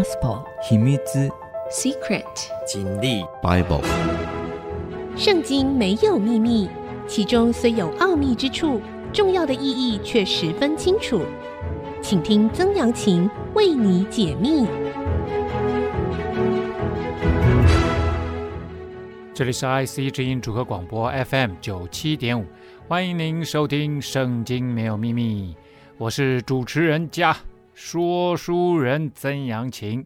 Gospel 秘密 Secret 真理 Bible 圣经没有秘密，其中虽有奥秘之处，重要的意义却十分清楚。请听曾阳晴为你解密。这里是 IC 之音主客广播 FM 九七点五，欢迎您收听《圣经没有秘密》，我是主持人加说书人曾阳晴。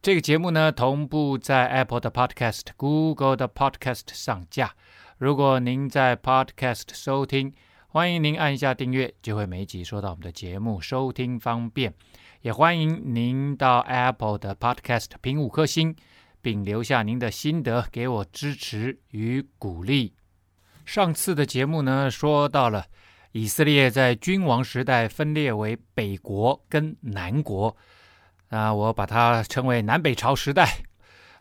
这个节目呢，同步在 Apple 的 Podcast、Google 的 Podcast 上架。如果您在 Podcast 收听，欢迎您按下订阅，就会每集收到我们的节目，收听方便。也欢迎您到 Apple 的 Podcast 评五颗星，并留下您的心得，给我支持与鼓励。上次的节目呢，说到了以色列在君王时代分裂为北国跟南国，啊，我把它称为南北朝时代。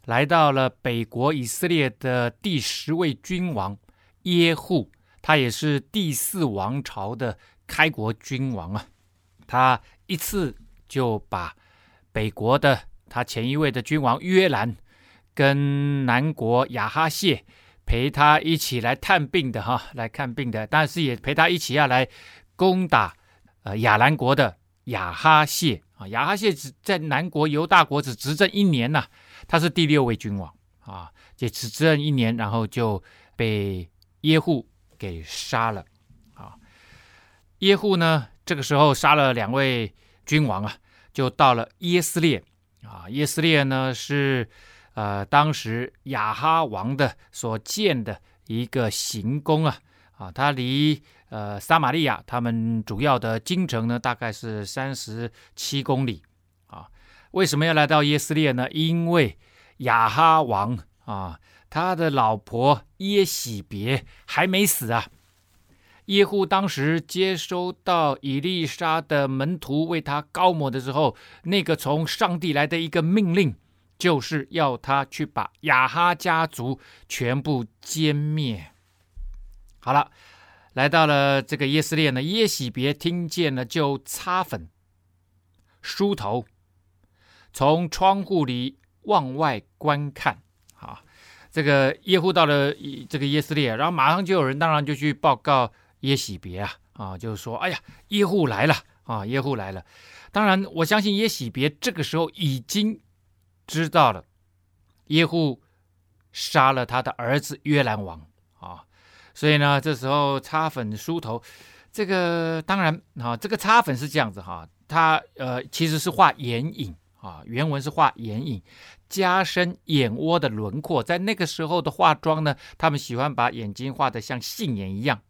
来到了北国以色列的第十位君王耶户。他也是第四王朝的开国君王啊，他一次就把北国的他前一位的君王约兰，跟南国亚哈谢陪他一起来探病的哈，来看病的，但是也陪他一起要来攻打呃亚兰国的亚哈谢啊，亚哈谢只在南国犹大国只执政一年呐，他是第六位君王啊，也只执政一年，然后就被耶户。给杀了啊！耶户呢，这个时候杀了两位君王啊，就到了耶斯列啊。耶斯列呢是呃当时亚哈王的所建的一个行宫啊啊，它离呃撒玛利亚他们主要的京城呢大概是三十七公里啊。为什么要来到耶斯列呢？因为亚哈王啊。他的老婆耶洗别还没死啊！耶户当时接收到以利沙的门徒为他膏抹的时候，那个从上帝来的一个命令，就是要他去把亚哈家族全部歼灭。好了，来到了这个耶斯列呢，耶喜别听见了，就擦粉、梳头，从窗户里往外观看。啊这个耶户到了这个耶斯列，然后马上就有人，当然就去报告耶喜别啊，啊，就是说，哎呀，耶户来了啊，耶户来了。当然，我相信耶喜别这个时候已经知道了，耶户杀了他的儿子约兰王啊，所以呢，这时候擦粉梳头，这个当然啊，这个擦粉是这样子哈，他呃其实是画眼影啊，原文是画眼影。加深眼窝的轮廓，在那个时候的化妆呢，他们喜欢把眼睛画得像杏眼一样，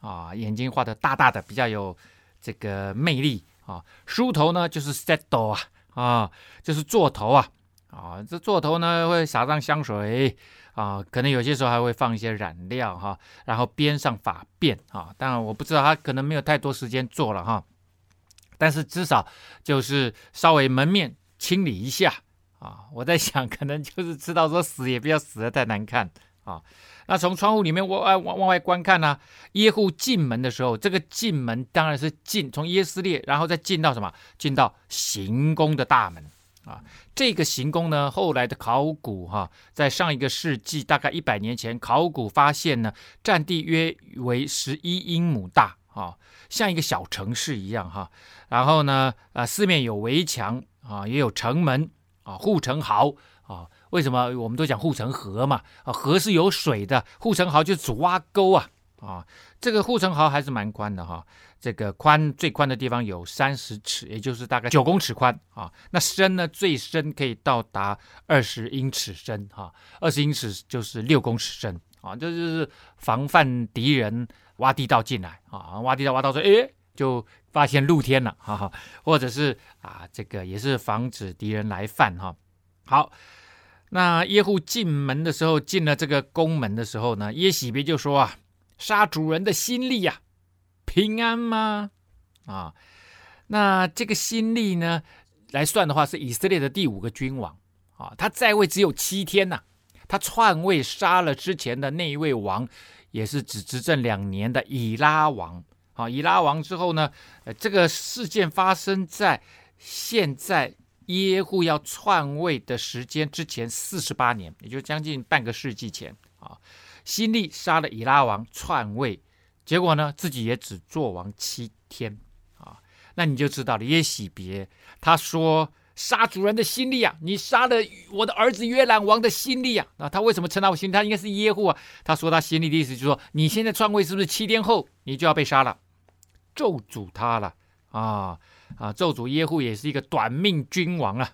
啊，眼睛画得大大的，比较有这个魅力啊。梳头呢，就是 settle 啊，啊，就是做头啊，啊，这座头呢会撒上香水啊，可能有些时候还会放一些染料哈、然后编上发辫啊。当然我不知道他可能没有太多时间做了哈、但是至少就是稍微门面清理一下。啊，我在想，可能就是知道说死也不要死的太难看啊。那从窗户里面往外往往外观看呢、啊，耶户进门的时候，这个进门当然是进从耶斯列，然后再进到什么？进到行宫的大门啊。这个行宫呢，后来的考古哈、在上一个世纪大概一百年前，考古发现呢，占地约为十一英亩大啊，像一个小城市一样哈、然后呢，啊，四面有围墙啊，也有城门。啊，护城壕啊，为什么我们都讲护城河嘛？啊，河是有水的，护城壕就是挖沟啊。啊，这个护城壕还是蛮宽的哈、啊，这个宽最宽的地方有三十尺，也就是大概九公尺宽啊。那深呢，最深可以到达二十英尺深哈，二十英尺就是六公尺深啊。这就是防范敌人挖地道进来啊，挖地道挖到说，哎。就发现露天了，哈哈，或者是啊，这个也是防止敌人来犯哈。好，那耶户进门的时候，进了这个宫门的时候呢，耶洗别就说啊，杀主人的心力呀，平安吗？啊，那这个新历呢，来算的话是以色列的第五个君王啊，他在位只有七天呐、他篡位杀了之前的那一位王，也是只执政两年的以拉王。啊，以拉王之后呢，呃，这个事件发生在现在耶户要篡位的时间之前四十八年，也就将近半个世纪前啊，新历杀了以拉王篡位，结果呢，自己也只做王七天啊，那你就知道了耶洗别他说。杀主人的心力啊！你杀了我的儿子约兰王的心力啊！那他为什么称他为心？他应该是耶户啊。他说他辛利的意思就是说，你现在篡位是不是七天后你就要被杀了，咒诅他了啊啊！咒诅耶户也是一个短命君王啊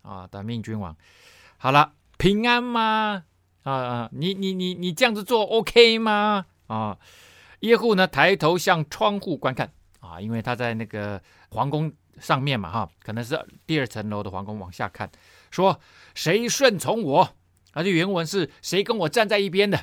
啊！短命君王，好了，平安吗？啊！你你你你这样子做 OK 吗？啊！耶户呢，抬头向窗户观看啊，因为他在那个皇宫。上面嘛，哈，可能是第二层楼的皇宫，往下看，说谁顺从我？而且原文是谁跟我站在一边的？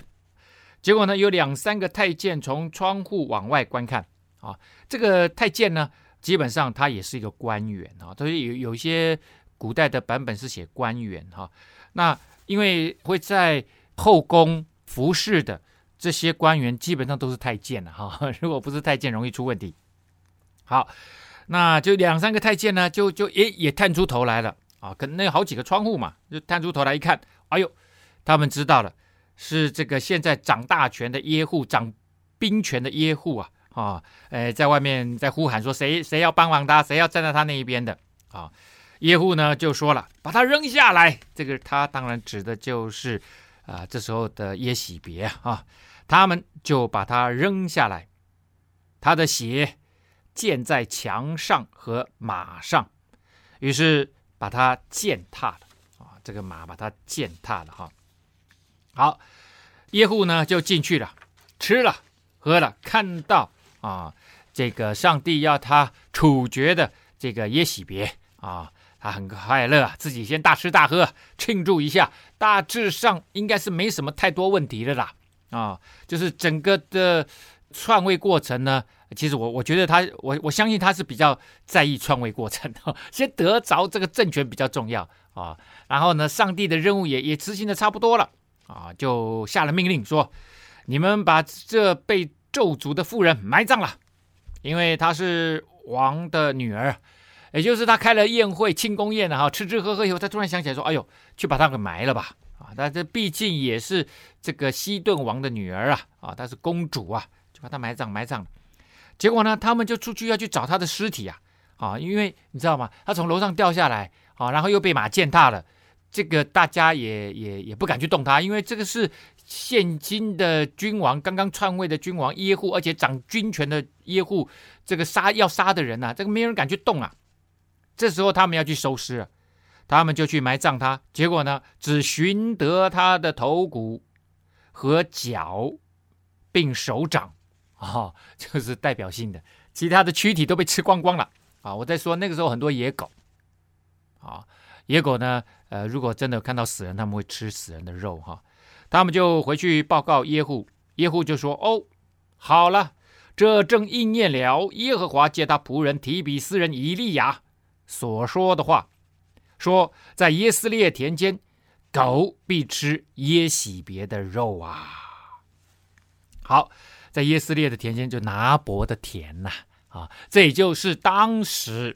结果呢，有两三个太监从窗户往外观看啊。这个太监呢，基本上他也是一个官员啊。所以有有些古代的版本是写官员哈。那因为会在后宫服侍的这些官员，基本上都是太监了哈。如果不是太监，容易出问题。好。那就两三个太监呢，就就也也探出头来了啊，跟那有好几个窗户嘛，就探出头来一看，哎呦，他们知道了，是这个现在掌大权的耶户，掌兵权的耶户啊，啊，哎，在外面在呼喊说谁谁要帮忙他，谁要站在他那一边的啊，耶户呢就说了，把他扔下来，这个他当然指的就是啊，这时候的耶喜别啊，他们就把他扔下来，他的血。溅在墙上和马上，于是把它践踏了啊！这个马把它践踏了哈。好，耶户呢就进去了，吃了喝了，看到啊，这个上帝要他处决的这个耶洗别啊，他很快乐，自己先大吃大喝庆祝一下，大致上应该是没什么太多问题的啦啊，就是整个的篡位过程呢。其实我我觉得他我我相信他是比较在意篡位过程的，先得着这个政权比较重要啊。然后呢，上帝的任务也也执行的差不多了啊，就下了命令说：你们把这被咒诅的妇人埋葬了，因为她是王的女儿，也就是他开了宴会庆功宴了哈，吃吃喝喝以后，他突然想起来说：哎呦，去把她给埋了吧！但这毕竟也是这个西顿王的女儿啊啊，她是公主啊，就把她埋葬埋葬。结果呢，他们就出去要去找他的尸体啊，啊，因为你知道吗？他从楼上掉下来啊，然后又被马践踏了，这个大家也也也不敢去动他，因为这个是现今的君王，刚刚篡位的君王耶户，而且掌军权的耶户，这个杀要杀的人呐、啊，这个没人敢去动啊。这时候他们要去收尸，他们就去埋葬他，结果呢，只寻得他的头骨和脚，并手掌。哦，就是代表性的，其他的躯体都被吃光光了啊！我在说那个时候很多野狗，啊，野狗呢，呃，如果真的看到死人，他们会吃死人的肉哈。他们就回去报告耶户，耶户就说：“哦，好了，这正应验了耶和华借他仆人提比斯人以利亚所说的话，说在耶斯列田间，狗必吃耶洗别的肉啊。”好。在耶斯列的田间，就拿伯的田呐，啊，这也就是当时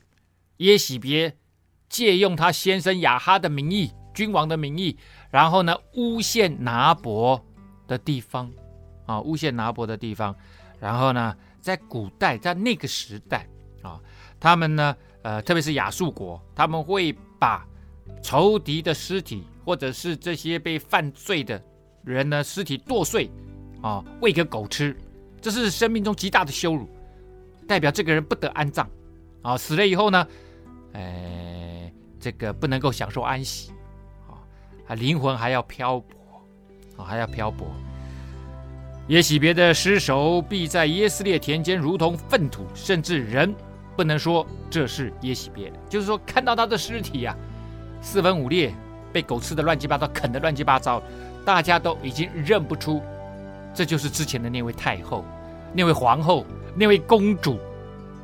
耶洗别借用他先生亚哈的名义，君王的名义，然后呢诬陷拿伯的地方，啊，诬陷拿伯的地方，然后呢，在古代，在那个时代，啊，他们呢，呃，特别是亚述国，他们会把仇敌的尸体，或者是这些被犯罪的人呢尸体剁碎，啊，喂给狗吃。这是生命中极大的羞辱，代表这个人不得安葬，啊，死了以后呢，哎，这个不能够享受安息，啊，灵魂还要漂泊，啊，还要漂泊。也许别的尸首必在耶斯列田间，如同粪土，甚至人不能说这是耶洗别，就是说看到他的尸体呀，四分五裂，被狗吃的乱七八糟，啃的乱七八糟，大家都已经认不出。这就是之前的那位太后，那位皇后，那位公主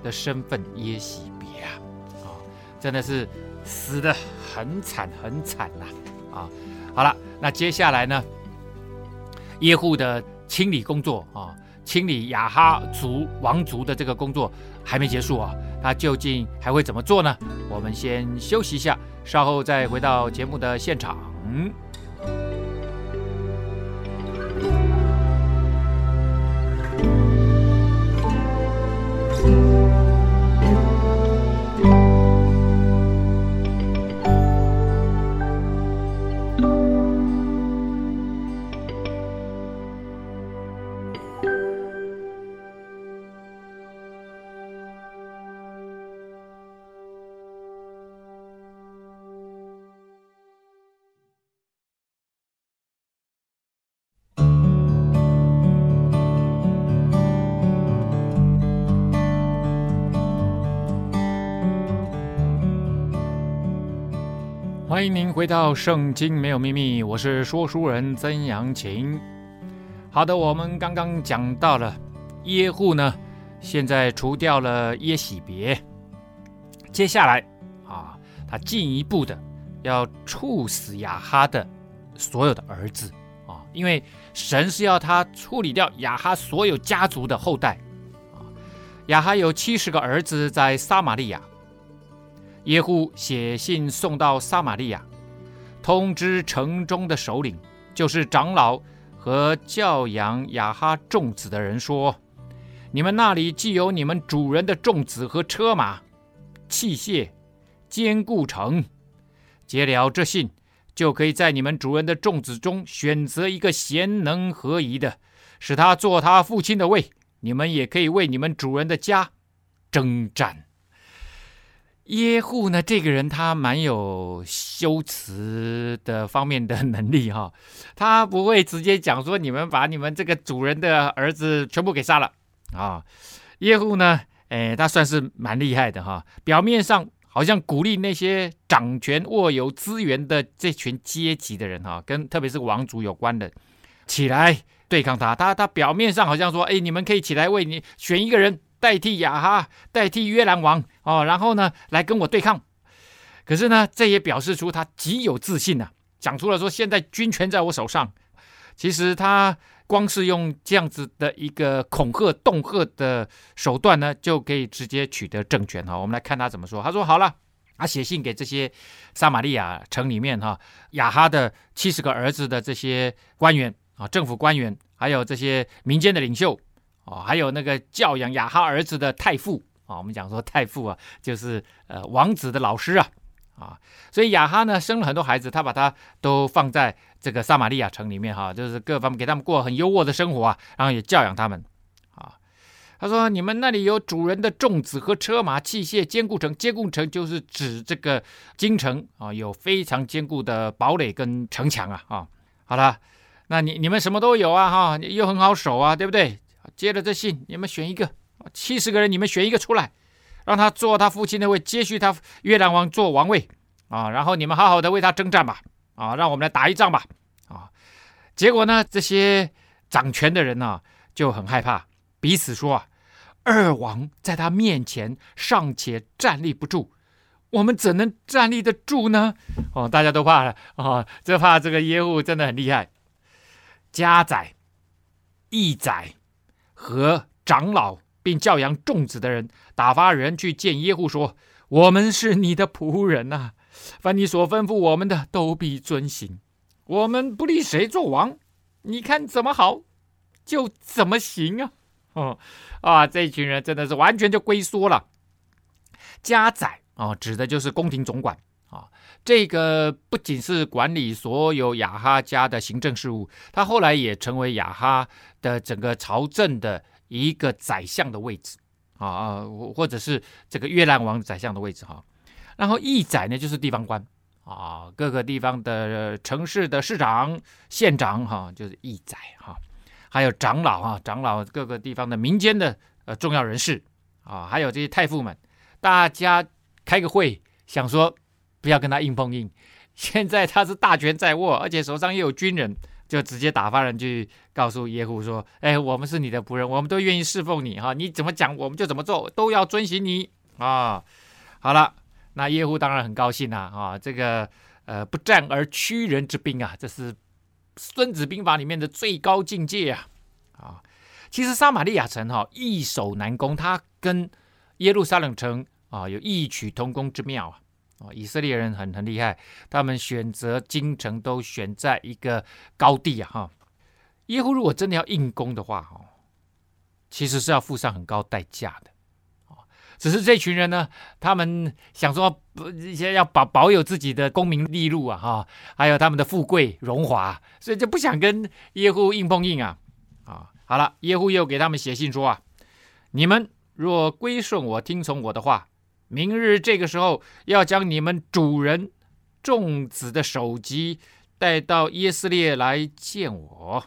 的身份耶洗别啊，啊，真的是死得很惨很惨呐！啊，好了，那接下来呢，耶户的清理工作啊，清理雅哈族王族的这个工作还没结束啊，他究竟还会怎么做呢？我们先休息一下，稍后再回到节目的现场。欢迎您回到《圣经没有秘密》，我是说书人曾阳晴。好的，我们刚刚讲到了耶户呢，现在除掉了耶洗别，接下来啊，他进一步的要处死亚哈的所有的儿子啊，因为神是要他处理掉亚哈所有家族的后代啊。亚哈有七十个儿子在撒玛利亚。耶户写信送到撒玛利亚，通知城中的首领，就是长老和教养雅哈众子的人说：“你们那里既有你们主人的众子和车马、器械，坚固城，接了这信，就可以在你们主人的众子中选择一个贤能合宜的，使他做他父亲的位。你们也可以为你们主人的家征战。”耶户呢，这个人他蛮有修辞的方面的能力哈、哦，他不会直接讲说，你们把你们这个主人的儿子全部给杀了啊、耶户呢，哎，他算是蛮厉害的哈、表面上好像鼓励那些掌权握有资源的这群阶级的人哈、跟特别是王族有关的，起来对抗他。他他表面上好像说，哎，你们可以起来为你选一个人。代替亚哈，代替约兰王哦，然后呢，来跟我对抗。可是呢，这也表示出他极有自信呐、啊，讲出了说现在军权在我手上。其实他光是用这样子的一个恐吓、恫吓的手段呢，就可以直接取得政权哈。我们来看他怎么说。他说：“好了，他写信给这些撒玛利亚城里面哈亚哈的七十个儿子的这些官员啊，政府官员，还有这些民间的领袖。”哦，还有那个教养亚哈儿子的太傅啊，我们讲说太傅啊，就是呃王子的老师啊啊，所以亚哈呢生了很多孩子，他把他都放在这个撒玛利亚城里面哈、就是各方面给他们过很优渥的生活啊，然后也教养他们啊。他说：“你们那里有主人的众子和车马器械，坚固城，坚固城就是指这个京城啊，有非常坚固的堡垒跟城墙啊啊。好了，那你你们什么都有啊哈，又很好守啊，对不对？”接了这信，你们选一个，七十个人，你们选一个出来，让他做他父亲的位，接续他越南王做王位啊。然后你们好好的为他征战吧，啊，让我们来打一仗吧，啊。结果呢，这些掌权的人呢、啊、就很害怕，彼此说啊，二王在他面前尚且站立不住，我们怎能站立得住呢？哦，大家都怕了啊，这怕这个耶户真的很厉害，家宰、役宰。和长老并教养众子的人打发人去见耶户，说：“我们是你的仆人呐、凡你所吩咐我们的，都必遵行。我们不立谁做王，你看怎么好，就怎么行啊！”哦啊，这群人真的是完全就龟缩了。家宰啊，指的就是宫廷总管。这个不仅是管理所有雅哈家的行政事务，他后来也成为雅哈的整个朝政的一个宰相的位置啊啊，或者是这个越南王宰相的位置哈。然后义宰呢，就是地方官啊，各个地方的城市的市长、县长哈，就是义宰哈。还有长老啊，长老各个地方的民间的呃重要人士啊，还有这些太傅们，大家开个会，想说。不要跟他硬碰硬，现在他是大权在握，而且手上又有军人，就直接打发人去告诉耶户说：“哎，我们是你的仆人，我们都愿意侍奉你哈，你怎么讲我们就怎么做，都要遵循你啊。”好了，那耶户当然很高兴呐啊，这个呃不战而屈人之兵啊，这是《孙子兵法》里面的最高境界啊啊！其实撒玛利亚城哈易守难攻，它跟耶路撒冷城啊，有异曲同工之妙啊！啊，以色列人很很厉害，他们选择京城都选在一个高地啊！哈，耶户如果真的要硬攻的话，哈，其实是要付上很高代价的。只是这群人呢，他们想说不，一些要保保有自己的功名利禄啊，哈，还有他们的富贵荣华，所以就不想跟耶户硬碰硬啊！啊，好了，耶户又给他们写信说啊，你们若归顺我，听从我的话。明日这个时候，要将你们主人众子的首级带到耶斯列来见我。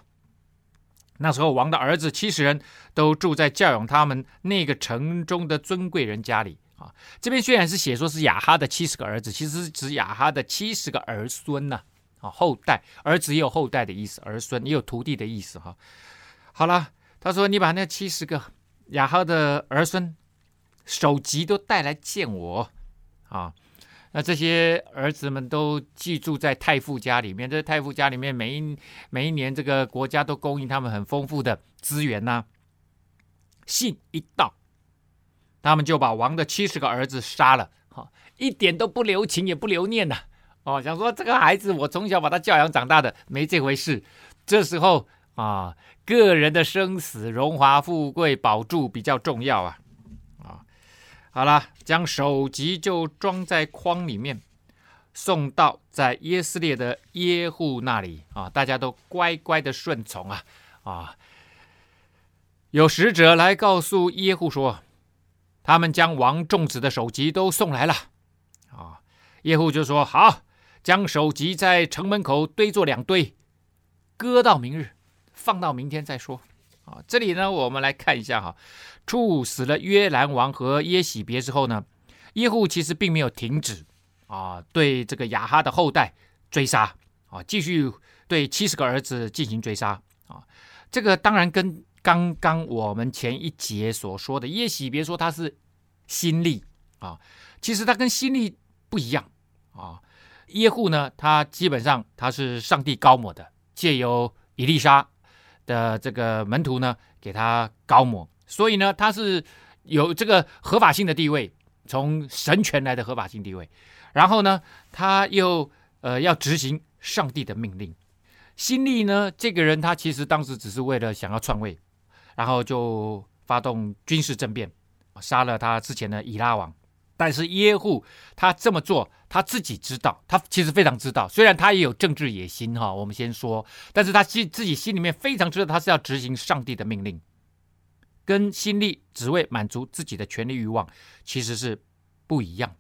那时候，王的儿子七十人都住在教养他们那个城中的尊贵人家里啊。这边虽然是写说是亚哈的七十个儿子，其实是指亚哈的七十个儿孙呐啊，后代，儿子也有后代的意思，儿孙也有徒弟的意思哈。好了，他说你把那七十个亚哈的儿孙。首级都带来见我啊！那这些儿子们都寄住在太傅家里面。这太傅家里面，每一每一年，这个国家都供应他们很丰富的资源呐、信一到，他们就把王的七十个儿子杀了，哈，一点都不留情，也不留念呐。哦，想说这个孩子，我从小把他教养长大的，没这回事。这时候啊，个人的生死、荣华富贵、保住比较重要啊。好了，将首级就装在筐里面，送到在耶斯列的耶户那里啊！大家都乖乖的顺从啊啊！有使者来告诉耶户说，他们将王众子的首级都送来了啊！耶户就说：“好，将首级在城门口堆作两堆，搁到明日，放到明天再说。”啊，这里呢，我们来看一下哈。处死了约兰王和耶洗别之后呢，耶户其实并没有停止啊，对这个亚哈的后代追杀啊，继续对七十个儿子进行追杀啊。这个当然跟刚刚我们前一节所说的耶洗别说他是新立啊，其实他跟新立不一样啊。耶户呢，他基本上他是上帝高抹的，借由伊丽莎的这个门徒呢，给他高抹。所以呢，他是有这个合法性的地位，从神权来的合法性地位。然后呢，他又呃要执行上帝的命令。新立呢，这个人他其实当时只是为了想要篡位，然后就发动军事政变，杀了他之前的以拉王。但是耶户他这么做，他自己知道，他其实非常知道，虽然他也有政治野心哈，我们先说，但是他心自己心里面非常知道，他是要执行上帝的命令。跟新立只为满足自己的权力欲望，其实是不一样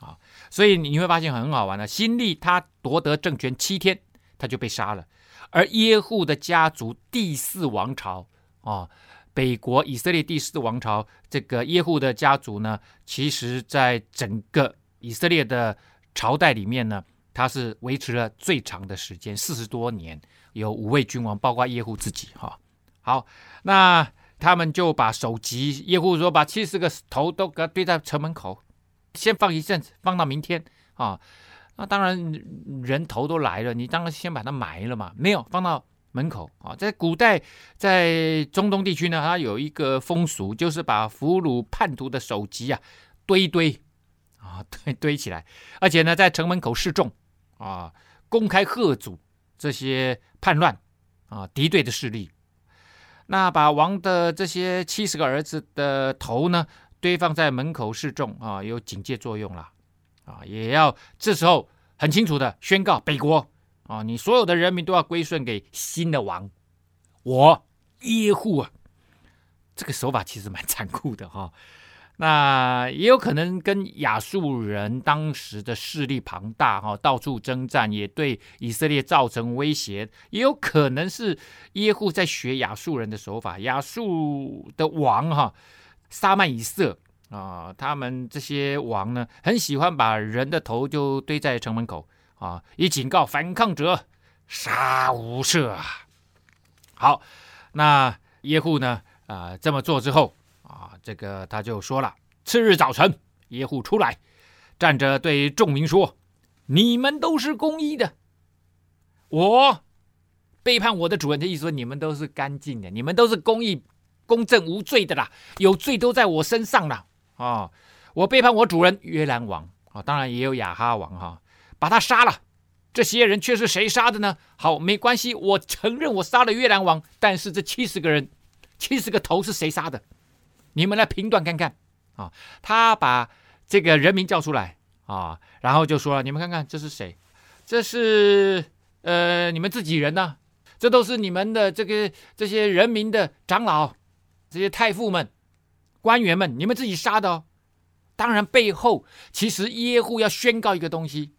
啊。所以你会发现很好玩的，新立他夺得政权七天，他就被杀了。而耶户的家族第四王朝啊，北国以色列第四王朝，这个耶户的家族呢，其实在整个以色列的朝代里面呢，他是维持了最长的时间，四十多年，有五位君王，包括耶户自己哈。好，那。他们就把首级，耶户说把七十个头都给堆在城门口，先放一阵子，放到明天啊。那当然人头都来了，你当然先把它埋了嘛。没有放到门口啊。在古代，在中东地区呢，它有一个风俗，就是把俘虏叛徒的首级啊堆一堆啊 堆堆起来，而且呢在城门口示众啊，公开吓阻这些叛乱啊敌对的势力。那把王的这些七十个儿子的头呢，堆放在门口示众啊，有警戒作用了啊，也要这时候很清楚的宣告北国啊，你所有的人民都要归顺给新的王，我耶户啊，这个手法其实蛮残酷的哈。那也有可能跟亚述人当时的势力庞大哈，到处征战，也对以色列造成威胁。也有可能是耶户在学亚述人的手法。亚述的王哈撒曼以色啊，他们这些王呢，很喜欢把人的头就堆在城门口啊，以警告反抗者杀无赦。好，那耶户呢啊这么做之后。啊，这个他就说了，次日早晨，耶户出来，站着对众民说：“你们都是公义的，我背叛我的主人的意思说，你们都是干净的，你们都是公义、公正、无罪的啦，有罪都在我身上了啊！我背叛我主人约兰王啊，当然也有亚哈王哈，把他杀了。这些人却是谁杀的呢？好，没关系，我承认我杀了越南王，但是这七十个人，七十个头是谁杀的？你们来评断看看啊！他把这个人名叫出来啊，然后就说了：你们看看这是谁？这是呃你们自己人呢、这都是你们的这个这些人民的长老，这些太傅们、官员们，你们自己杀的哦。当然背后其实耶户要宣告一个东西。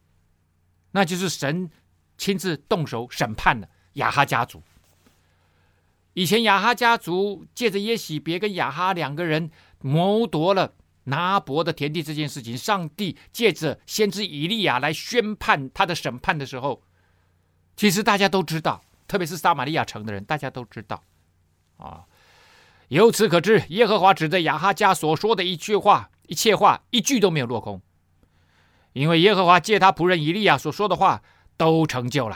那就是神亲自动手审判了亚哈家族。以前亚哈家族借着耶洗别跟亚哈两个人谋夺了拿伯的田地这件事情，上帝借着先知以利亚来宣判他的审判的时候，其实大家都知道，特别是撒玛利亚城的人，大家都知道啊。由此可知，耶和华指着亚哈家所说的一句话，一切话一句都没有落空。因为耶和华借他仆人以利亚所说的话都成就了，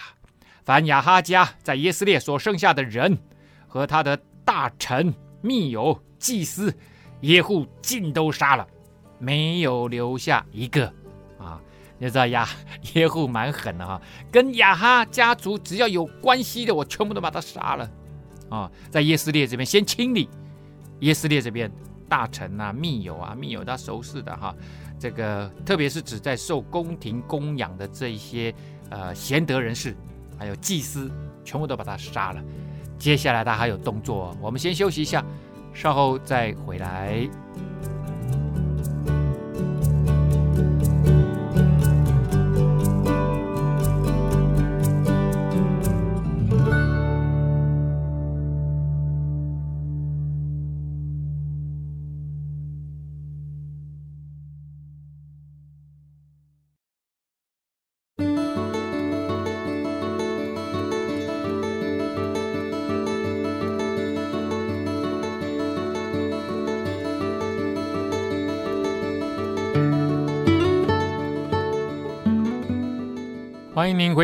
凡亚哈家在耶斯列所剩下的人和他的大臣、密友、祭司耶户尽都杀了，没有留下一个。啊，你知道呀耶户蛮狠的哈，跟亚哈家族只要有关系的，我全部都把他杀了。啊，在耶斯列这边先清理耶斯列这边大臣啊、密友啊、密友他熟识的哈。这个特别是指在受宫廷供养的这一些呃贤德人士，还有祭司，全部都把他杀了。接下来他还有动作，我们先休息一下，稍后再回来。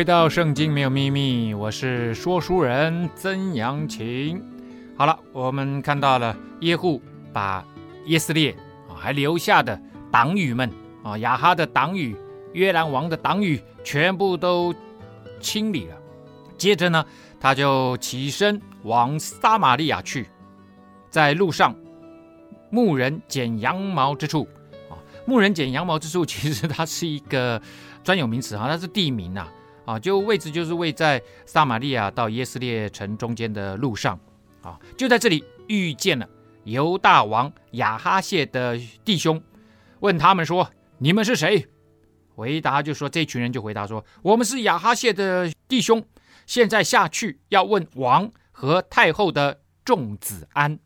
回到《圣经没有秘密》，我是说书人曾阳晴。好了，我们看到了耶户把耶斯列啊还留下的党羽们啊亚哈的党羽、约兰王的党羽全部都清理了。接着呢，他就起身往撒玛利亚去，在路上牧人剪羊毛之处啊，牧人剪羊毛之处，其实它是一个。专有名词啊，它是地名呐，啊，就位置就是位在撒玛利亚到耶斯列城中间的路上，啊，就在这里遇见了犹大王亚哈谢的弟兄，问他们说：“你们是谁？”回答就说：“这群人就回答说，我们是亚哈谢的弟兄，现在下去要问王和太后的众子安。”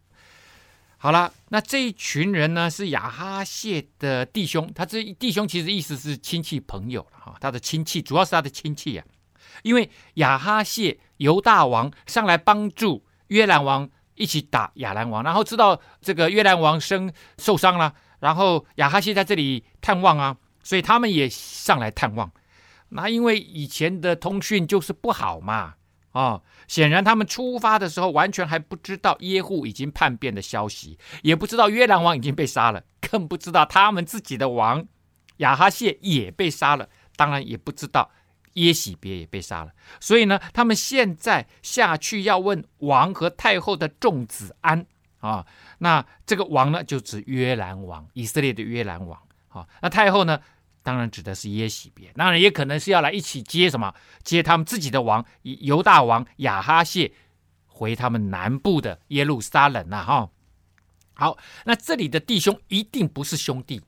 好了，那这一群人呢，是亚哈谢的弟兄，他这弟兄其实意思是亲戚朋友哈，他的亲戚主要是他的亲戚呀、啊，因为亚哈谢犹大王上来帮助约兰王一起打亚兰王，然后知道这个约兰王生受伤了，然后亚哈谢在这里探望啊，所以他们也上来探望。那因为以前的通讯就是不好嘛。啊、哦，显然他们出发的时候完全还不知道耶户已经叛变的消息，也不知道约兰王已经被杀了，更不知道他们自己的王亚哈谢也被杀了，当然也不知道耶洗别也被杀了。所以呢，他们现在下去要问王和太后的众子安啊、那这个王呢，就指约兰王，以色列的约兰王啊、那太后呢？当然指的是耶洗别，当然也可能是要来一起接什么，接他们自己的王犹大王亚哈谢回他们南部的耶路撒冷呐、啊、哈。好，那这里的弟兄一定不是兄弟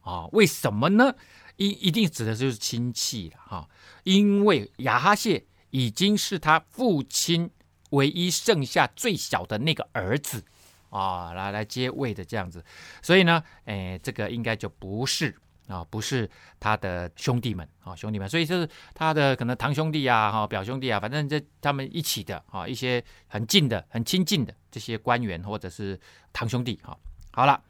啊？为什么呢？一一定指的就是亲戚了哈，因为亚哈谢已经是他父亲唯一剩下最小的那个儿子啊，来来接位的这样子，所以呢，哎，这个应该就不是。啊，不是他的兄弟们啊，兄弟们，所以就是他的可能堂兄弟啊，哈，表兄弟啊，反正这他们一起的啊，一些很近的、很亲近的这些官员或者是堂兄弟哈。好了，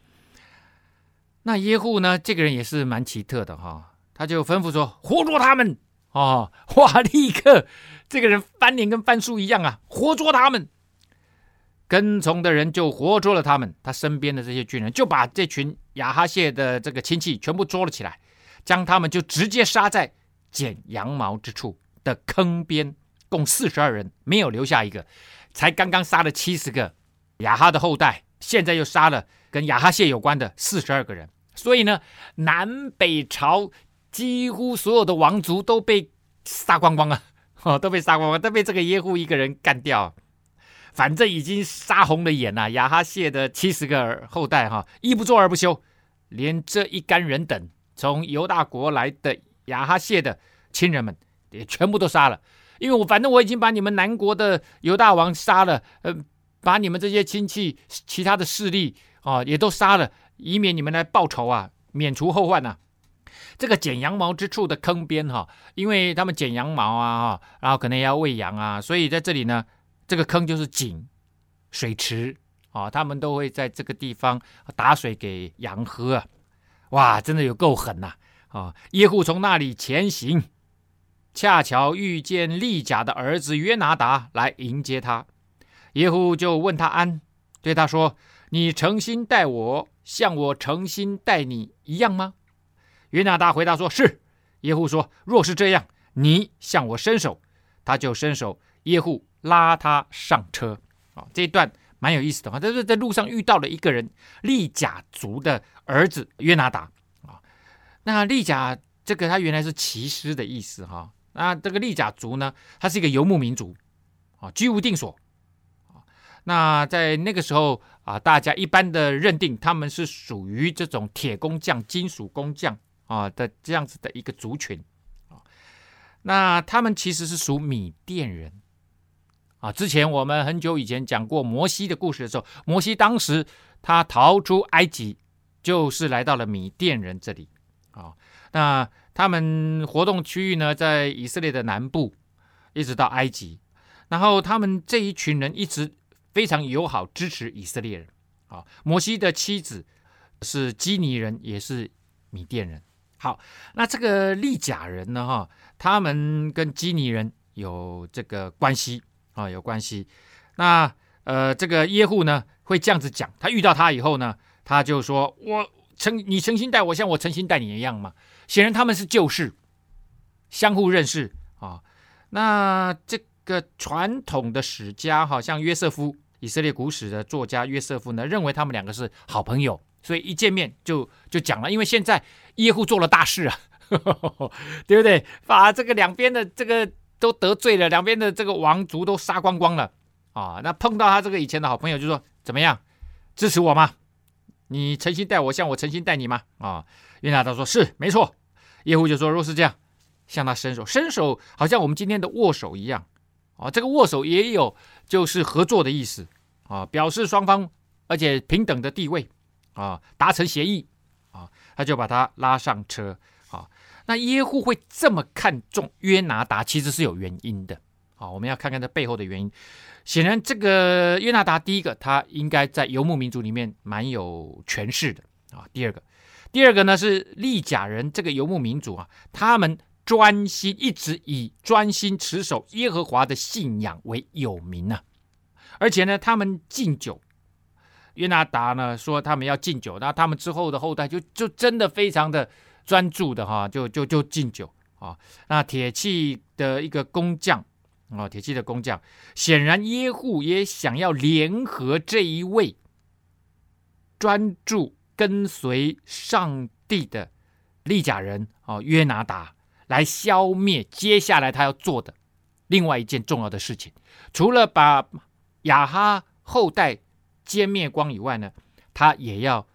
那耶户呢，这个人也是蛮奇特的哈，他就吩咐说：“活捉他们啊！”哇，立刻这个人翻脸跟翻书一样啊，活捉他们。跟从的人就活捉了他们，他身边的这些军人就把这群亚哈谢的这个亲戚全部捉了起来，将他们就直接杀在剪羊毛之处的坑边，共四十二人，没有留下一个。才刚刚杀了七十个亚哈的后代，现在又杀了跟亚哈谢有关的四十二个人，所以呢，南北朝几乎所有的王族都被杀光光啊，哦，都被杀光光，都被这个耶户一个人干掉。反正已经杀红了眼了，亚哈谢的七十个后代哈，一不做二不休，连这一干人等从犹大国来的亚哈谢的亲人们也全部都杀了。因为我反正我已经把你们南国的犹大王杀了，呃，把你们这些亲戚、其他的势力啊，也都杀了，以免你们来报仇啊，免除后患呐、这个剪羊毛之处的坑边哈，因为他们剪羊毛啊，然后可能要喂羊啊，所以在这里呢，这个坑就是井、水池啊，他们都会在这个地方打水给羊喝啊。哇，真的有够狠呐！啊，耶户从那里前行。恰巧遇见利甲的儿子约拿达来迎接他，耶户就问他安，对他说：“你诚心待我，像我诚心待你一样吗？”约拿达回答说：“是。”耶户说：“若是这样，你向我伸手。”他就伸手，耶户拉他上车。啊，这一段蛮有意思的啊，这是在路上遇到了一个人，利甲族的儿子约拿达啊。那利甲这个他原来是骑师的意思哈。那这个利甲族呢，他是一个游牧民族，啊，居无定所，那在那个时候啊，大家一般的认定他们是属于这种铁工匠、金属工匠啊的这样子的一个族群，啊，那他们其实是属米甸人，啊，之前我们很久以前讲过摩西的故事的时候，摩西当时他逃出埃及，就是来到了米甸人这里，啊，那。他们活动区域呢，在以色列的南部，一直到埃及。然后他们这一群人一直非常友好，支持以色列人。啊，摩西的妻子是基尼人，也是米甸人。好，那这个利甲人呢？哈，他们跟基尼人有这个关系啊，有关系。那呃，这个耶户呢，会这样子讲。他遇到他以后呢，他就说：“我诚，你诚心待我，像我诚心待你一样嘛。”显然他们是旧识，相互认识啊。那这个传统的史家，哈，像约瑟夫，以色列古史的作家约瑟夫呢，认为他们两个是好朋友，所以一见面就就讲了。因为现在耶户做了大事啊，对不对？把这个两边的这个都得罪了，两边的这个王族都杀光光了啊。那碰到他这个以前的好朋友，就说怎么样，支持我吗？你诚心待我，像我诚心待你吗？啊，约拿达说是没错。耶户就说：“若是这样，向他伸手，伸手好像我们今天的握手一样啊。这个握手也有就是合作的意思啊，表示双方而且平等的地位啊，达成协议啊。他就把他拉上车。那耶户会这么看重约拿达，其实是有原因的好。我们要看看这背后的原因。显然，这个约拿达，第一个他应该在游牧民族里面蛮有权势的啊。第二个。”第二个呢是利甲人这个游牧民族啊，他们专心一直以专心持守耶和华的信仰为有名啊，而且呢，他们敬酒。约拿达呢说他们要敬酒，那他们之后的后代就就真的非常的专注的哈，就就就敬酒啊。那铁器的一个工匠啊，铁器的工匠，显然耶户也想要联合这一位专注。跟随上帝的利甲人哦，约拿达来消灭接下来他要做的另外一件重要的事情，除了把亚哈后代歼灭光以外呢，他也要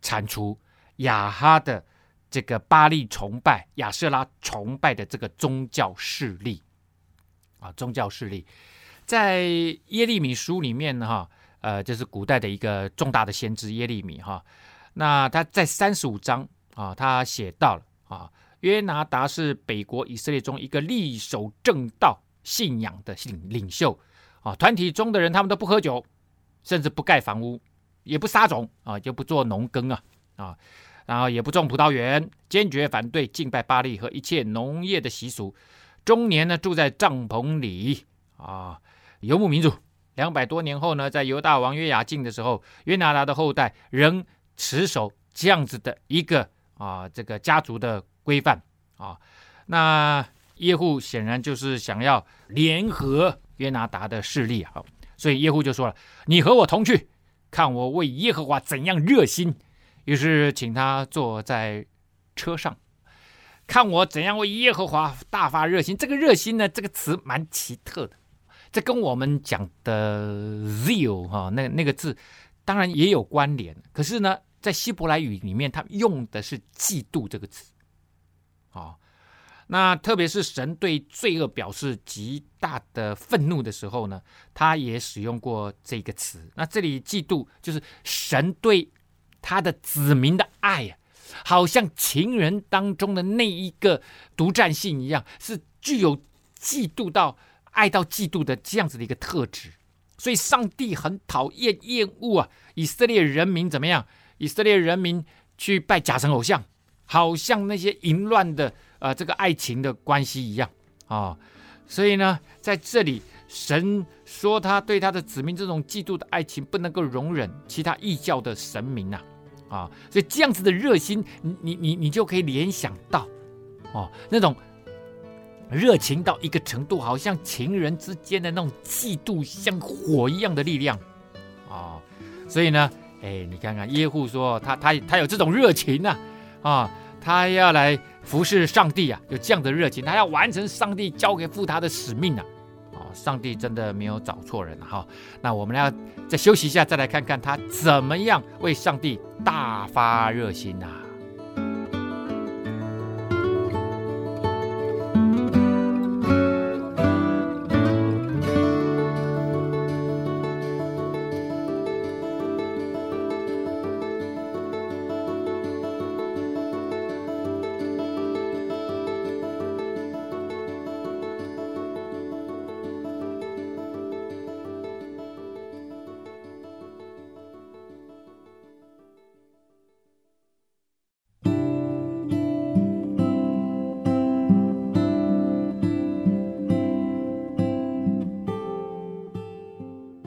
铲除亚哈的这个巴力崇拜、亚瑟拉崇拜的这个宗教势力。啊，宗教势力。在耶利米书里面呢，哈，呃，这是古代的一个重大的先知耶利米哈。那他在三十五章啊，他写到了啊，约拿达是北国以色列中一个力守正道信仰的领领袖。啊，团体中的人他们都不喝酒，甚至不盖房屋，也不撒种啊，就不做农耕啊。啊，然后也不种葡萄园，坚决反对敬拜巴力和一切农业的习俗，终年呢住在帐篷里啊，游牧民族两百多年后呢，在犹大王约雅敬的时候，约拿达的后代仍持守这样子的一个啊这个家族的规范啊。那耶户显然就是想要联合约拿达的势力啊，所以耶户就说了：“你和我同去，看我为耶和华怎样热心。”于是请他坐在车上，看我怎样为耶和华大发热心。这个热心呢，这个词蛮奇特的，这跟我们讲的 zeal 哈，那那个字当然也有关联。可是呢，在希伯来语里面，他用的是嫉妒这个词，啊。那特别是神对罪恶表示极大的愤怒的时候呢，他也使用过这个词。那这里嫉妒就是神对他的子民的爱啊，好像情人当中的那一个独占性一样，是具有嫉妒到爱到嫉妒的这样子的一个特质。所以上帝很讨厌厌恶啊，以色列人民怎么样？以色列人民去拜假神偶像，好像那些淫乱的。呃，这个爱情的关系一样啊、哦，所以呢，在这里，神说他对他的子民这种嫉妒的爱情不能够容忍其他异教的神明，啊、哦，所以这样子的热心，你你你你就可以联想到，哦，那种热情到一个程度，好像情人之间的那种嫉妒像火一样的力量，啊、哦，所以呢，哎，你看看耶户说他他他有这种热情呐，啊。他要来服侍上帝啊，有这样的热情，他要完成上帝交给付他的使命啊！上帝真的没有找错人哈、那我们要再休息一下，再来看看他怎么样为上帝大发热心呐、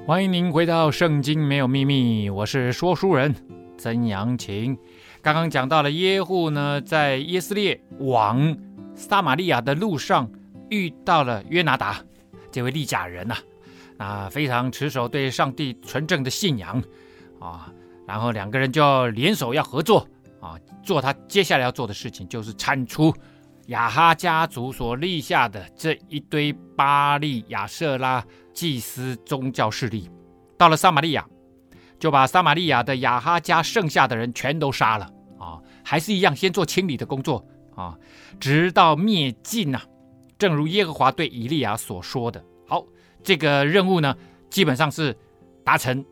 欢迎您回到《圣经没有秘密》，我是说书人曾阳晴。刚刚讲到了耶户呢，在耶斯列往撒玛利亚的路上遇到了约拿达这位利甲人呐、啊，非常持守对上帝纯正的信仰啊，然后两个人就联手要合作啊，做他接下来要做的事情，就是铲除亚哈家族所立下的这一堆巴力亚舍拉。祭司宗教势力到了撒玛利亚，就把撒玛利亚的亚哈家剩下的人全都杀了啊！还是一样，先做清理的工作啊，直到灭尽呐。正如耶和华对以利亚所说的。好，这个任务呢，基本上是达成。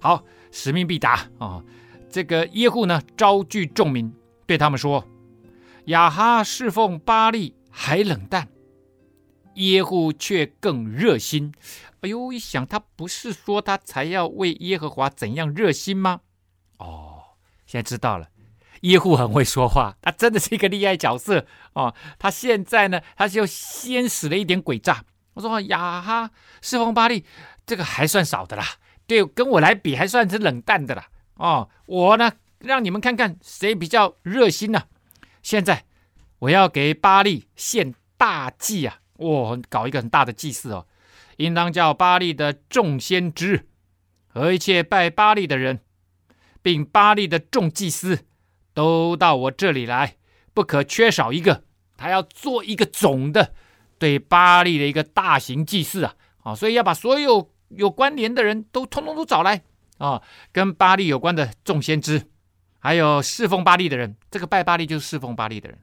好，使命必达啊！这个耶户呢，招聚众民，对他们说：亚哈侍奉巴力还冷淡，耶户却更热心。哎呦，一想他不是说他才要为耶和华怎样热心吗？哦，现在知道了，耶户很会说话，他真的是一个厉害角色哦。他现在呢，他就先使了一点诡诈。我说呀哈，侍奉巴力这个还算少的啦，对，跟我来比还算是冷淡的啦。哦，我呢，让你们看看谁比较热心呢、现在我要给巴力献大祭啊！我、哦、搞一个很大的祭祀哦。应当叫巴力的众先知和一切拜巴力的人，并巴力的众祭司，都到我这里来，不可缺少一个。他要做一个总的对巴力的一个大型祭祀啊！啊，所以要把所有有关联的人都通通都找来啊，跟巴力有关的众先知，还有侍奉巴力的人，这个拜巴力就是侍奉巴力的人，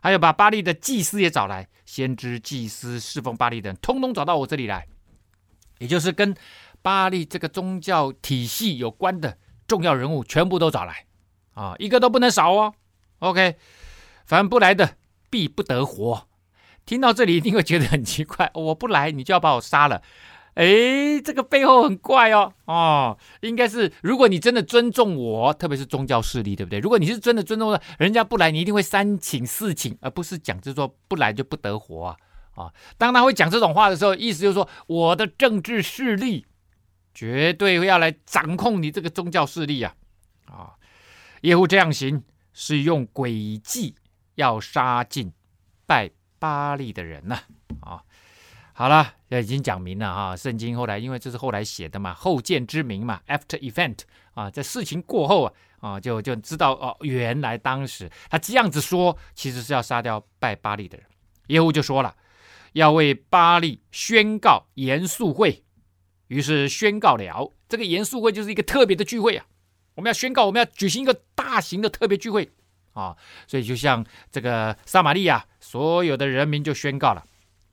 还有把巴力的祭司也找来，先知、祭司、侍奉巴力的人，通通找到我这里来。也就是跟巴利这个宗教体系有关的重要人物，全部都找来啊，一个都不能少哦。OK，凡不来的必不得活。听到这里一定会觉得很奇怪，我不来你就要把我杀了。诶，这个背后很怪哦。哦，应该是如果你真的尊重我，特别是宗教势力，对不对？如果你是真的尊重的，人家不来，你一定会三请四请，而不是讲就是说不来就不得活啊。啊，当他会讲这种话的时候，意思就是说，我的政治势力绝对会要来掌控你这个宗教势力啊！啊，耶户这样行是用诡计要杀尽拜巴力的人呐！啊，好了，已经讲明了哈。圣经后来因为这是后来写的嘛，后见之明嘛，after event 啊，在事情过后啊啊，就就知道哦，原来当时他这样子说，其实是要杀掉拜巴力的人。耶户就说了，要为巴力宣告严肃会。于是宣告了，这个严肃会就是一个特别的聚会啊！我们要宣告，我们要举行一个大型的特别聚会啊！所以就像这个撒玛利亚所有的人民就宣告了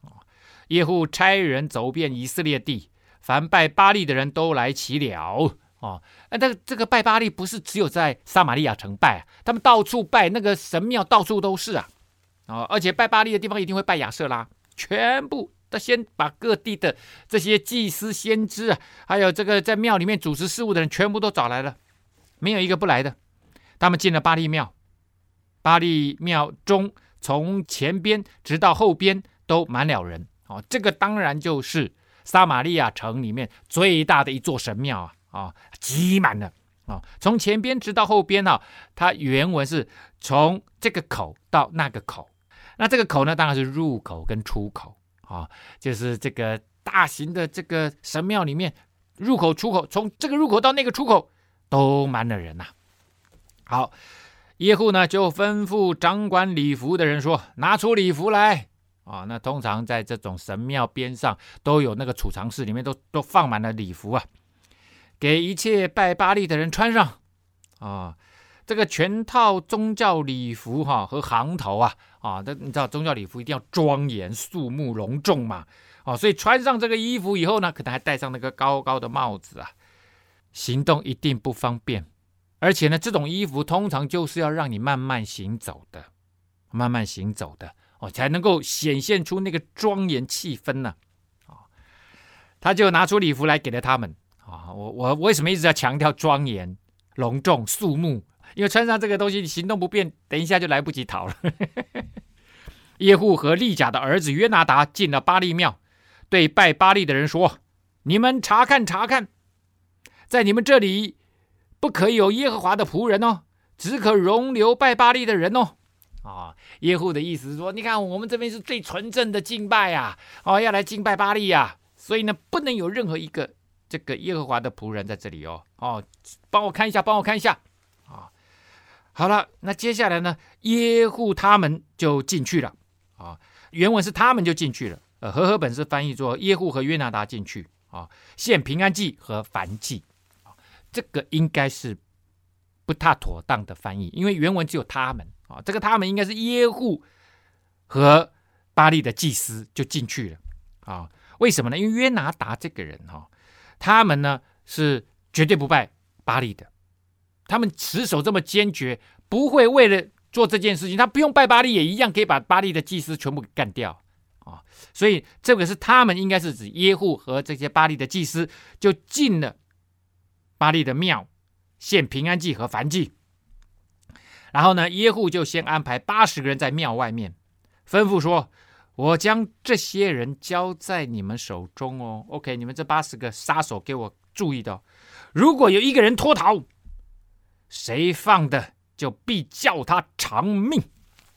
啊！耶户差人走遍以色列地，凡拜巴力的人都来齐了啊！那这个这个拜巴力不是只有在撒玛利亚城拜啊，他们到处拜那个神庙，到处都是啊！啊，而且拜巴力的地方一定会拜亚舍拉，全部。他先把各地的这些祭司、先知啊，还有这个在庙里面主持事务的人，全部都找来了，没有一个不来的。他们进了巴力庙，巴力庙中从前边直到后边都满了人。哦，这个当然就是撒玛利亚城里面最大的一座神庙啊！啊，挤满了啊！从前边直到后边啊，它原文是从这个口到那个口，那这个口呢，当然是入口跟出口。啊、就是这个大型的这个神庙里面，入口出口，从这个入口到那个出口都满了人呐、好，耶户呢就吩咐掌管礼服的人说：“拿出礼服来。”啊，那通常在这种神庙边上都有那个储藏室，里面都都放满了礼服啊，给一切拜巴力的人穿上。啊。这个全套宗教礼服哈和行头啊啊，这你知道宗教礼服一定要庄严肃穆隆重嘛啊，所以穿上这个衣服以后呢，可能还戴上那个高高的帽子啊，行动一定不方便。而且呢，这种衣服通常就是要让你慢慢行走的，慢慢行走的哦，才能够显现出那个庄严气氛呢啊。他就拿出礼服来给了他们啊，我我为什么一直要强调庄严、隆重、肃穆？因为穿上这个东西，你行动不便，等一下就来不及逃了。耶户和利甲的儿子约拿达进了巴力庙，对拜巴力的人说：“你们查看查看，在你们这里不可以有耶和华的仆人哦，只可容留拜巴力的人哦。”啊，耶户的意思是说，你看我们这边是最纯正的敬拜呀，哦，要来敬拜巴力呀，所以呢，不能有任何一个这个耶和华的仆人在这里哦。哦，帮我看一下，帮我看一下。好了，那接下来呢？耶户他们就进去了啊。原文是他们就进去了。呃，和合本是翻译作耶户和约拿达进去啊，献平安祭和燔祭啊。这个应该是不太妥当的翻译，因为原文只有他们啊。这个他们应该是耶户和巴利的祭司就进去了啊。为什么呢？因为约拿达这个人哈，他们呢是绝对不拜巴利的。他们持守这么坚决，不会为了做这件事情，他不用拜巴利也一样可以把巴利的祭司全部给干掉啊！所以这个是他们应该是指耶户和这些巴利的祭司就进了巴利的庙献平安祭和燔祭，然后呢，耶户就先安排八十个人在庙外面，吩咐说：“我将这些人交在你们手中哦。”OK，你们这八十个杀手给我注意到，如果有一个人脱逃。谁放的就必叫他偿命，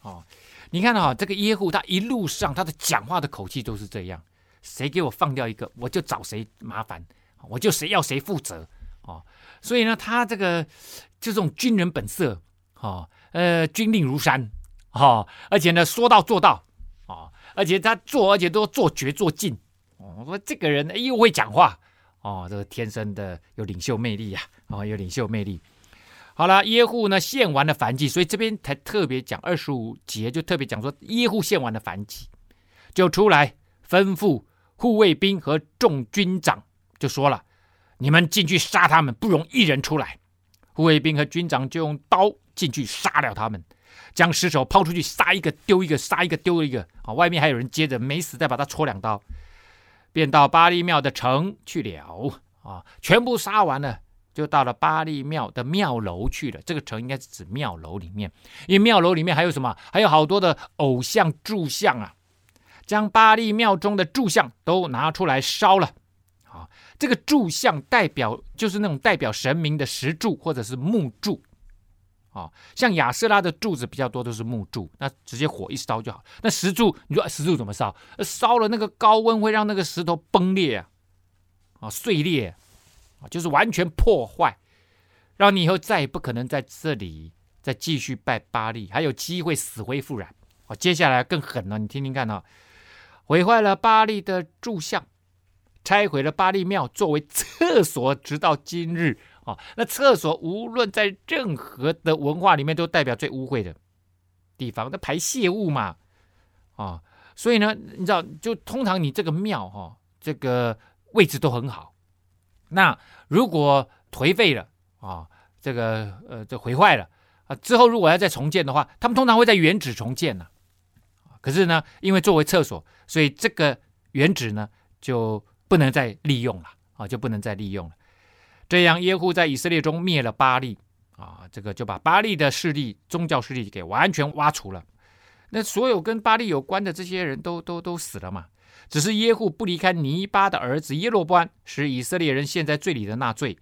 哦，你看哈、哦，这个耶户他一路上他的讲话的口气都是这样，谁给我放掉一个，我就找谁麻烦，我就谁要谁负责，哦，所以呢，他这个就这种军人本色，哦，呃，军令如山，哦，而且呢，说到做到，哦，而且他做，而且都做绝做尽，哦，我说这个人又会讲话，哦，这个天生的有领袖魅力呀、啊，哦，有领袖魅力。好了，耶户呢献完了燔祭，所以这边才特别讲二十五节，就特别讲说耶户献完了燔祭，就出来吩咐护卫兵和众军长，就说了：你们进去杀他们，不容一人出来。护卫兵和军长就用刀进去杀了他们，将尸首抛出去，杀一个丢一个，杀一个丢一个。啊，外面还有人接着没死，再把他戳两刀，便到巴力庙的城去了。啊，全部杀完了。就到了巴力庙的庙楼去了。这个城应该是指庙楼里面，因为庙楼里面还有什么？还有好多的偶像柱像啊！将巴力庙中的柱像都拿出来烧了。啊、这个柱像代表就是那种代表神明的石柱或者是木柱。啊，像亚瑟拉的柱子比较多，都是木柱，那直接火一烧就好。那石柱，你说石柱怎么烧？烧了那个高温会让那个石头崩裂啊，啊碎裂啊，就是完全破坏，让你以后再也不可能在这里再继续拜巴利，还有机会死灰复燃。啊，接下来更狠了，你听听看啊，毁坏了巴利的柱像，拆毁了巴利庙作为厕所，直到今日。哦，那厕所无论在任何的文化里面，都代表最污秽的地方，那排泄物嘛，啊、哦，所以呢，你知道，就通常你这个庙哈、哦，这个位置都很好，那如果颓废了啊、这个呃，这毁坏了啊，之后如果要再重建的话，他们通常会在原址重建呢、啊，可是呢，因为作为厕所，所以这个原址呢就不能再利用了啊，就不能再利用了。这样，耶户在以色列中灭了巴力啊，这个就把巴力的势力、宗教势力给完全挖除了。那所有跟巴力有关的这些人都都都死了嘛？只是耶户不离开尼巴的儿子耶罗波安，使以色列人陷在罪里的那罪，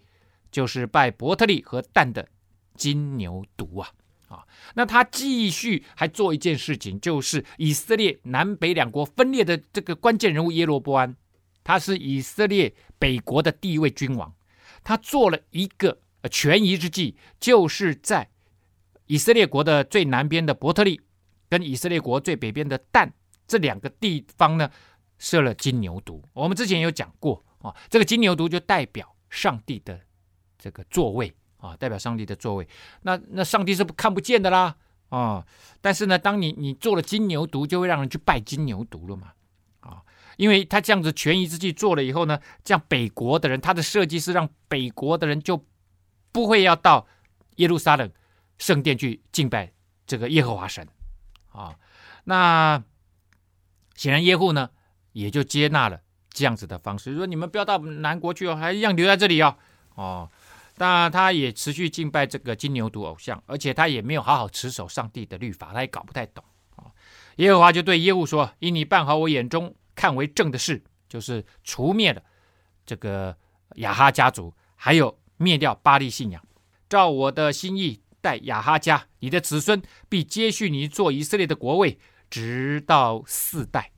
就是拜伯特利和但的金牛犊啊啊！那他继续还做一件事情，就是以色列南北两国分裂的这个关键人物耶罗波安，他是以色列北国的第一位君王。他做了一个权宜之计，就是在以色列国的最南边的伯特利，跟以色列国最北边的但这两个地方呢，设了金牛犊。我们之前有讲过啊，这个金牛犊就代表上帝的这个座位啊，代表上帝的座位。那那上帝是不看不见的啦啊，但是呢，当你你做了金牛犊，就会让人去拜金牛犊了嘛啊。因为他这样子权宜之计做了以后呢，这样北国的人，他的设计是让北国的人就不会要到耶路撒冷圣殿去敬拜这个耶和华神啊。那显然耶户呢也就接纳了这样子的方式，说你们不要到南国去哦，还一样留在这里哦。哦，那他也持续敬拜这个金牛犊偶像，而且他也没有好好持守上帝的律法，他也搞不太懂啊。耶和华就对耶户说：“因你办好我眼中。”看为正的事，就是除灭了这个亚哈家族，还有灭掉巴力信仰。照我的心意，待亚哈家，你的子孙必接续你做以色列的国位，直到四代。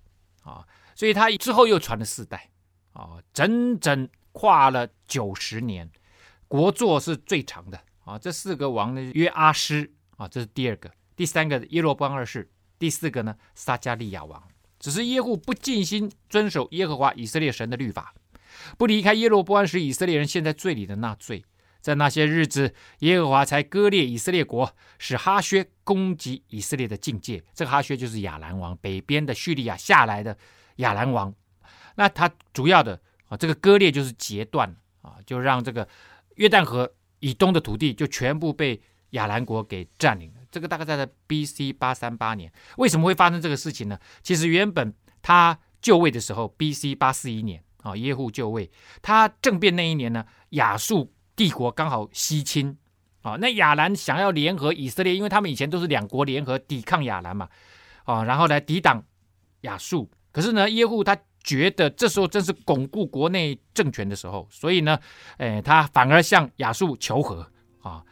啊，所以他之后又传了四代，啊，整整跨了九十年，国祚是最长的。啊，这四个王呢，约阿施，啊，这是第二个，第三个耶罗波安二世，第四个呢，撒迦利亚王。只是耶户不尽心遵守耶和华以色列神的律法，不离开耶罗波安使以色列人陷在罪里的那罪，在那些日子，耶和华才割裂以色列国，使哈薛攻击以色列的境界。这个哈薛就是亚兰王，北边的叙利亚下来的亚兰王。那他主要的啊，这个割裂就是截断啊，就让这个约旦河以东的土地就全部被亚兰国给占领了。这个大概在在 B.C. 八三八年，为什么会发生这个事情呢？其实原本他就位的时候，B.C. 八四一年啊，耶户就位，他政变那一年呢，亚述帝国刚好西侵啊，那亚兰想要联合以色列，因为他们以前都是两国联合抵抗亚兰嘛，啊，然后来抵挡亚述。可是呢，耶户他觉得这时候正是巩固国内政权的时候，所以呢，哎，他反而向亚述求和啊。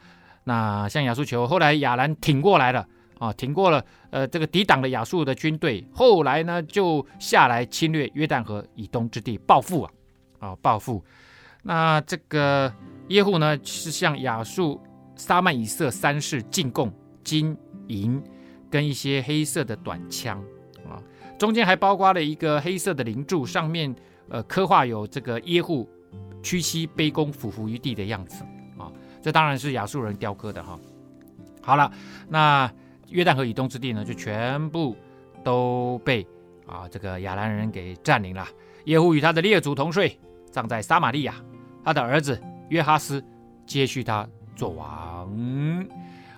那向亚述求，后来亚兰挺过来了啊，挺过了，呃，这个抵挡了亚述的军队，后来呢就下来侵略约旦河以东之地，报复啊，啊，报复。那这个耶户呢是向亚述撒曼以色三世进贡金银跟一些黑色的短枪，中间还包括了一个黑色的灵柱，上面呃刻画有这个耶户屈膝卑躬俯伏于地的样子啊。这当然是亚述人雕刻的哈。好了，那约旦河以东之地呢，就全部都被啊这个亚兰人给占领了。耶户与他的列祖同睡，葬在撒玛利亚。他的儿子约哈斯接续他做王。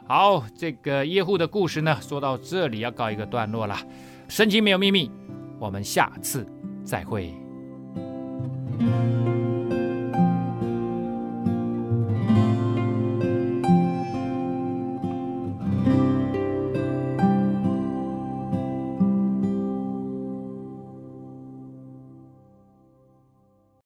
好，这个耶户的故事呢，说到这里要告一个段落了。圣经没有秘密，我们下次再会。